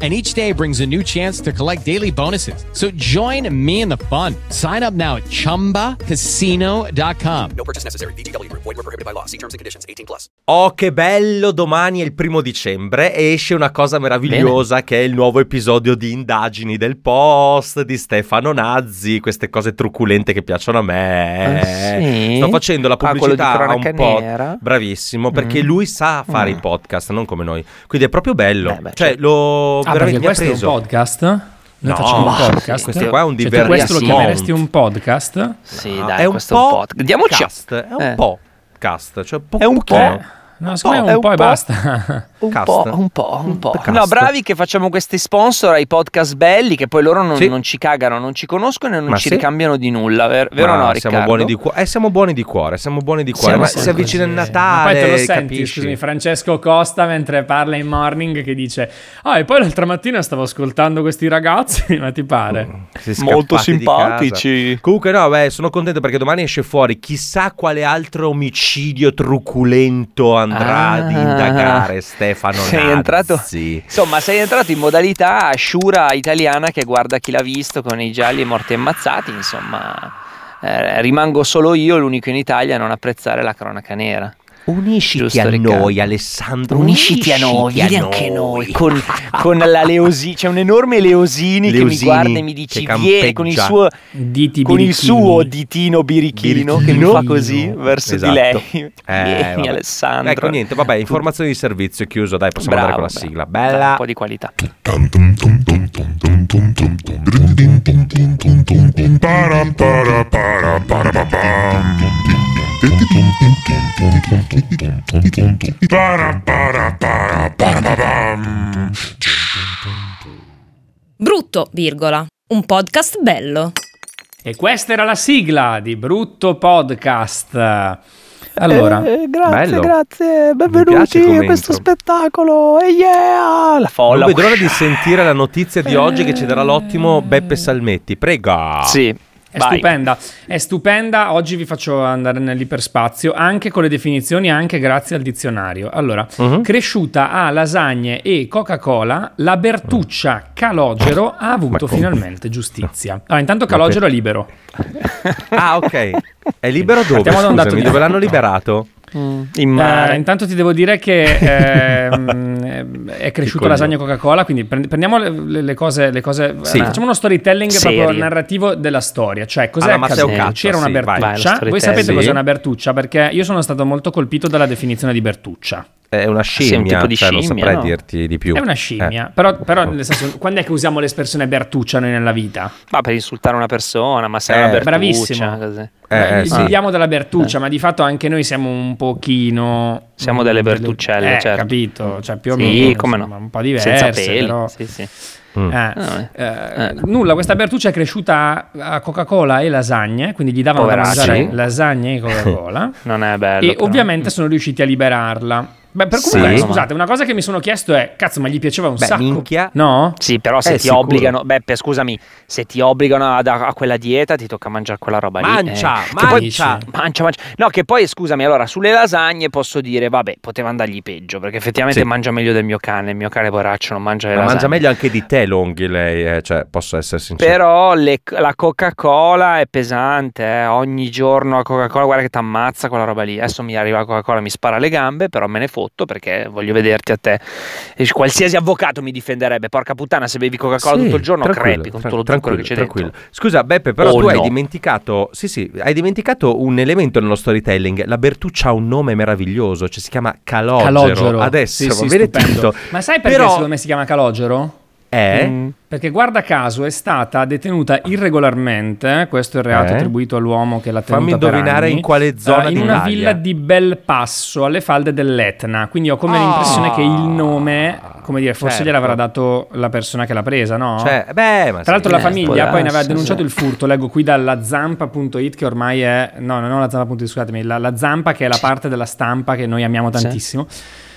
And each day brings a new chance to collect daily bonuses. So join me in the fun. Sign up now at chumbacasino.com. No purchase necessary. VGW Group. Void were prohibited by law. See terms and conditions. 18 plus. Oh, che bello! Domani è il primo dicembre e esce una cosa meravigliosa che è il nuovo episodio di Indagini del Post di Stefano Nazzi. Queste cose truculente che piacciono a me. Ah, sì? Sto facendo la Ah, pubblicità a un po'. nera? Bravissimo, perché Mm. lui sa fare Mm. i podcast, non come noi. Quindi è proprio bello. Beh, beh, cioè, certo. lo Ah, veramente questo è un preso. podcast? Noi No, facciamo un ma podcast. questo qua è un Cioè, tu questo lo divertimento. chiameresti un podcast? Sì, No, dai, è un questo è po' un podcast. Diamoci è un Eh. po' cast, cioè po- È un po'. No, secondo me è un un po' e basta. un po', un po', un po'. Cast. No, bravi che facciamo questi sponsor ai podcast belli che poi loro non, Sì. non ci cagano, non ci conoscono e non Ma ci sì. ricambiano di nulla, ver- vero o Ma no siamo Riccardo? buoni di cuore. Eh, siamo buoni di cuore, siamo buoni di cuore. Siamo Ma si avvicina il. Natale, Ma poi te lo senti, capisci? scusami, Francesco Costa mentre parla in morning che dice Ah, e poi l'altra mattina stavo ascoltando questi ragazzi, ma ti pare? È Molto simpatici. Comunque no, beh, sono contento perché domani esce fuori chissà quale altro omicidio truculento andrà Ah. ad indagare Stefano Sei Nazzi. entrato- Insomma, sei entrato in modalità Shura italiana che guarda chi l'ha visto con i gialli e morti e ammazzati, insomma... eh, rimango solo io, l'unico in Italia a non apprezzare la cronaca nera. Unisciti Giusto, a Riccardo. noi, Alessandro. Unisciti a noi, vieni anche noi. Con, con la Leosini, c'è un enorme Leosini, che mi Leosini guarda e mi dice: che Vieni con il campeggia." suo, Diti con il suo ditino birichino, che mi Birichino. fa così verso Esatto. di lei. Eh, Vieni, vabbè. Alessandro. Ecco niente, vabbè, informazioni di servizio è chiuso, dai, possiamo Bravo, andare con la bravo. sigla. Bella. Un po' di qualità. Brutto, virgola. Un podcast bello. E questa era la sigla di Brutto Podcast. Allora, Eh, grazie, bello. grazie, benvenuti a questo intro. spettacolo. E yeah! La Non folla. vedo l'ora di sentire la notizia di oggi che ci darà l'ottimo Beppe Salmetti. Prega. Sì, È vai. stupenda, è stupenda. Oggi vi faccio andare nell'iperspazio anche con le definizioni, anche grazie al dizionario. Allora, Mhm. cresciuta a lasagne e Coca-Cola, la Bertuccia Calogero ha avuto finalmente giustizia. Allora, intanto Calogero è libero. Ah, ok. È libero dove? Scusami, dove l'hanno liberato? Mm, in Eh, intanto ti devo dire che ehm, è cresciuto lasagna Coca-Cola, quindi prend- prendiamo le, le- cose, le cose Sì. eh, facciamo uno storytelling Serie. proprio narrativo della storia, cioè cos'è Matteo accaduto? Cazzo, C'era una sì, vai. Vai, lo Bertuccia, voi storytelling. sapete cos'è Sì. una Bertuccia? Perché io sono stato molto colpito dalla definizione di Bertuccia. È una Sì, è un scimmia, tipo di cioè non scimmia, saprei no? dirti di più. È una scimmia, però, però nel senso, quando è che usiamo l'espressione Bertuccia noi nella vita? Ma per insultare una persona, ma sei Eh, una bertuccia. bravissimo. così. Eh, eh, sì. diamo della Bertuccia, ma di fatto anche noi siamo un pochino... Siamo delle delle- Bertuccelle, eh, certo. capito, cioè più o Sì, meno, come insomma, no. un po' diverse, Senza peli. però... Sì, sì. Mm. Eh, Ah, eh, eh. Nulla, questa Bertuccia è cresciuta a a Coca-Cola e lasagne, quindi gli davano Poveracci. da mangiare lasagne e Coca-Cola Non è bello. e però. ovviamente sono riusciti a liberarla. Beh, per comunque, Sì. scusate, una cosa che mi sono chiesto è, cazzo, ma gli piaceva un Beh, sacco? minchia. No? Sì, però se Eh, ti sicuro. obbligano, Beppe, scusami, se ti obbligano ad- a, a quella dieta, ti tocca mangiare quella roba lì. Mancia, eh. Che poi- mancia. Mangia, mangia. No, che poi scusami, allora sulle lasagne posso dire, vabbè, poteva andargli peggio, perché effettivamente Sì. mangia meglio del mio cane. Il mio cane, poraccio, non mangia le Ma lasagne. mangia meglio anche di te, Longhi, lei, eh, cioè, posso essere sincero. Però le- la Coca-Cola è pesante, eh. ogni giorno la Coca-Cola, guarda che ti ammazza quella roba lì. Adesso mi arriva la Coca-Cola, mi spara le gambe, però me ne fotto perché voglio vederti a te. E qualsiasi avvocato mi difenderebbe, porca puttana, se bevi Coca-Cola Sì, tutto il giorno crepi con tutto lo zucchero tranquillo, che c'è tranquillo. dentro. Scusa, Beppe, però Oh, tu hai no. dimenticato. Sì, sì, hai dimenticato un elemento nello storytelling. La Bertuccia ha un nome meraviglioso, cioè si chiama Calogero. Calogero. Adesso, Sì, sì, tutto. Ma sai perché Però- secondo me si chiama Calogero? Eh? Mm. Perché guarda caso è stata detenuta irregolarmente, questo è il reato Eh? attribuito all'uomo che l'ha tenuta Fammi indovinare anni, in quale zona eh, in una villa di Belpasso, alle falde dell'Etna. Quindi ho come Ah. l'impressione che il nome, come dire, forse Certo. gliel'avrà dato la persona che l'ha presa, no? Cioè, beh, ma Tra l'altro la famiglia poi ne aveva denunciato sì. il furto, leggo qui dalla zampa.it che ormai è... No, non la zampa.it, scusatemi, la, la zampa che è la parte della stampa che noi amiamo tantissimo.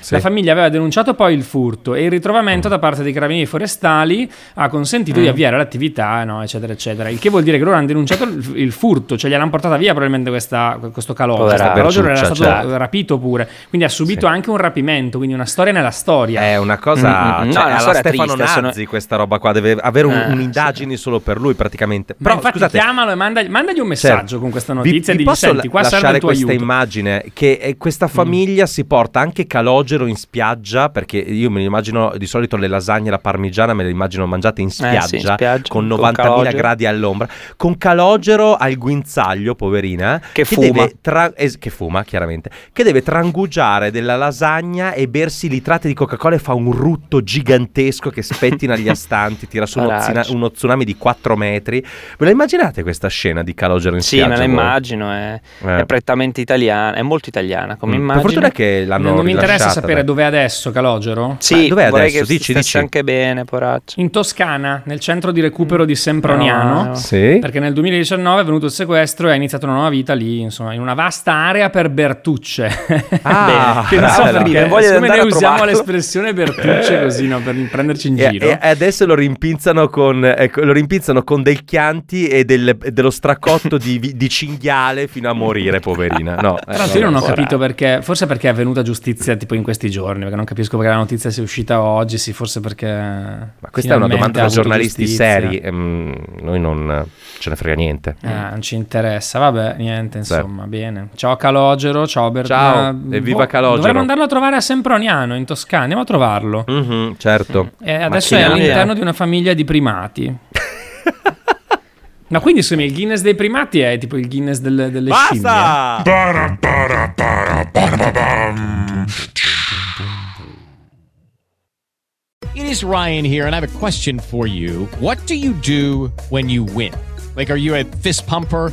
Sì. La famiglia aveva denunciato poi il furto e il ritrovamento da parte dei carabinieri forestali ha consentito di avviare l'attività, no, eccetera, eccetera. Il che vuol dire che loro hanno denunciato il, il furto, cioè gliel'hanno portata via probabilmente questa, questo calogero. Questo calogero era stato certo. rapito pure, quindi ha subito Sì. anche un rapimento, quindi una storia nella storia. È una cosa. Mm, mm, mm. cioè, No, è alla Stefano triste, Nazzi sono- questa roba qua. Deve avere un- Eh, un'indagine solo per lui, praticamente. Ma Però infatti scusate. chiamalo e mandagli, mandagli un messaggio Certo. con questa Vi- notizia vi digli posso senti, qua lasciare questa aiuto. Mm. immagine che eh, questa famiglia si porta anche calogero in spiaggia perché io me immagino di solito le lasagne e la parmigiana me le immagino mangiate in spiaggia, Eh sì, in spiaggia, con con 90.000 calogero. gradi all'ombra con calogero al guinzaglio poverina Che fuma. deve tra- es- che fuma chiaramente che deve trangugiare della lasagna e bersi litrate di Coca-Cola e fa un rutto gigantesco che spettina gli astanti tira su uno, zina- uno tsunami di 4 metri ve la immaginate questa scena di calogero in Sì, spiaggia me la immagino, è, Eh. è prettamente italiana, è molto italiana come Mm. Per immagine. fortuna che l'hanno Non, non mi interessa sapere dai. dove è adesso Calogero. Ma Sì, dov'è vorrei adesso? che Dici, dici. anche bene, poraccio. In Toscana, nel centro di recupero di Semproniano. No. Sì? Perché nel 2019 è venuto il sequestro e ha iniziato una nuova vita lì, insomma, in una vasta area per Bertucce. Ah, che non so perché, Bene, voglio andare noi usiamo trovarlo. l'espressione Bertucce così, no, per prenderci in E, giro. e adesso lo rimpinzano con, ecco, lo rimpinzano con del chianti e del- dello stracotto di, di cinghiale fino a morire, poverina. No, eh, Tra l'altro io non ho capito perché, forse perché è avvenuta giustizia tipo in questi giorni, perché non capisco perché la notizia sia uscita oggi, sì, forse perché... Ma questa è una domanda da giornalisti seri, ehm, noi non eh, ce ne frega niente. Ah, non ci interessa, vabbè, niente, insomma, bene. Ciao Calogero, ciao Bernardo. Ciao, e viva Calogero. Dovremmo andarlo a trovare a Semproniano, in Toscana, andiamo a trovarlo. Mhm, certo. E adesso è Macchinari, all'interno eh. di una famiglia di primati. Ma quindi insomma il Guinness dei primati è tipo il Guinness del- delle scimmie. Basta! It is Ryan here, and I have a question for you. What do you do when you win? Like, are you a fist pumper?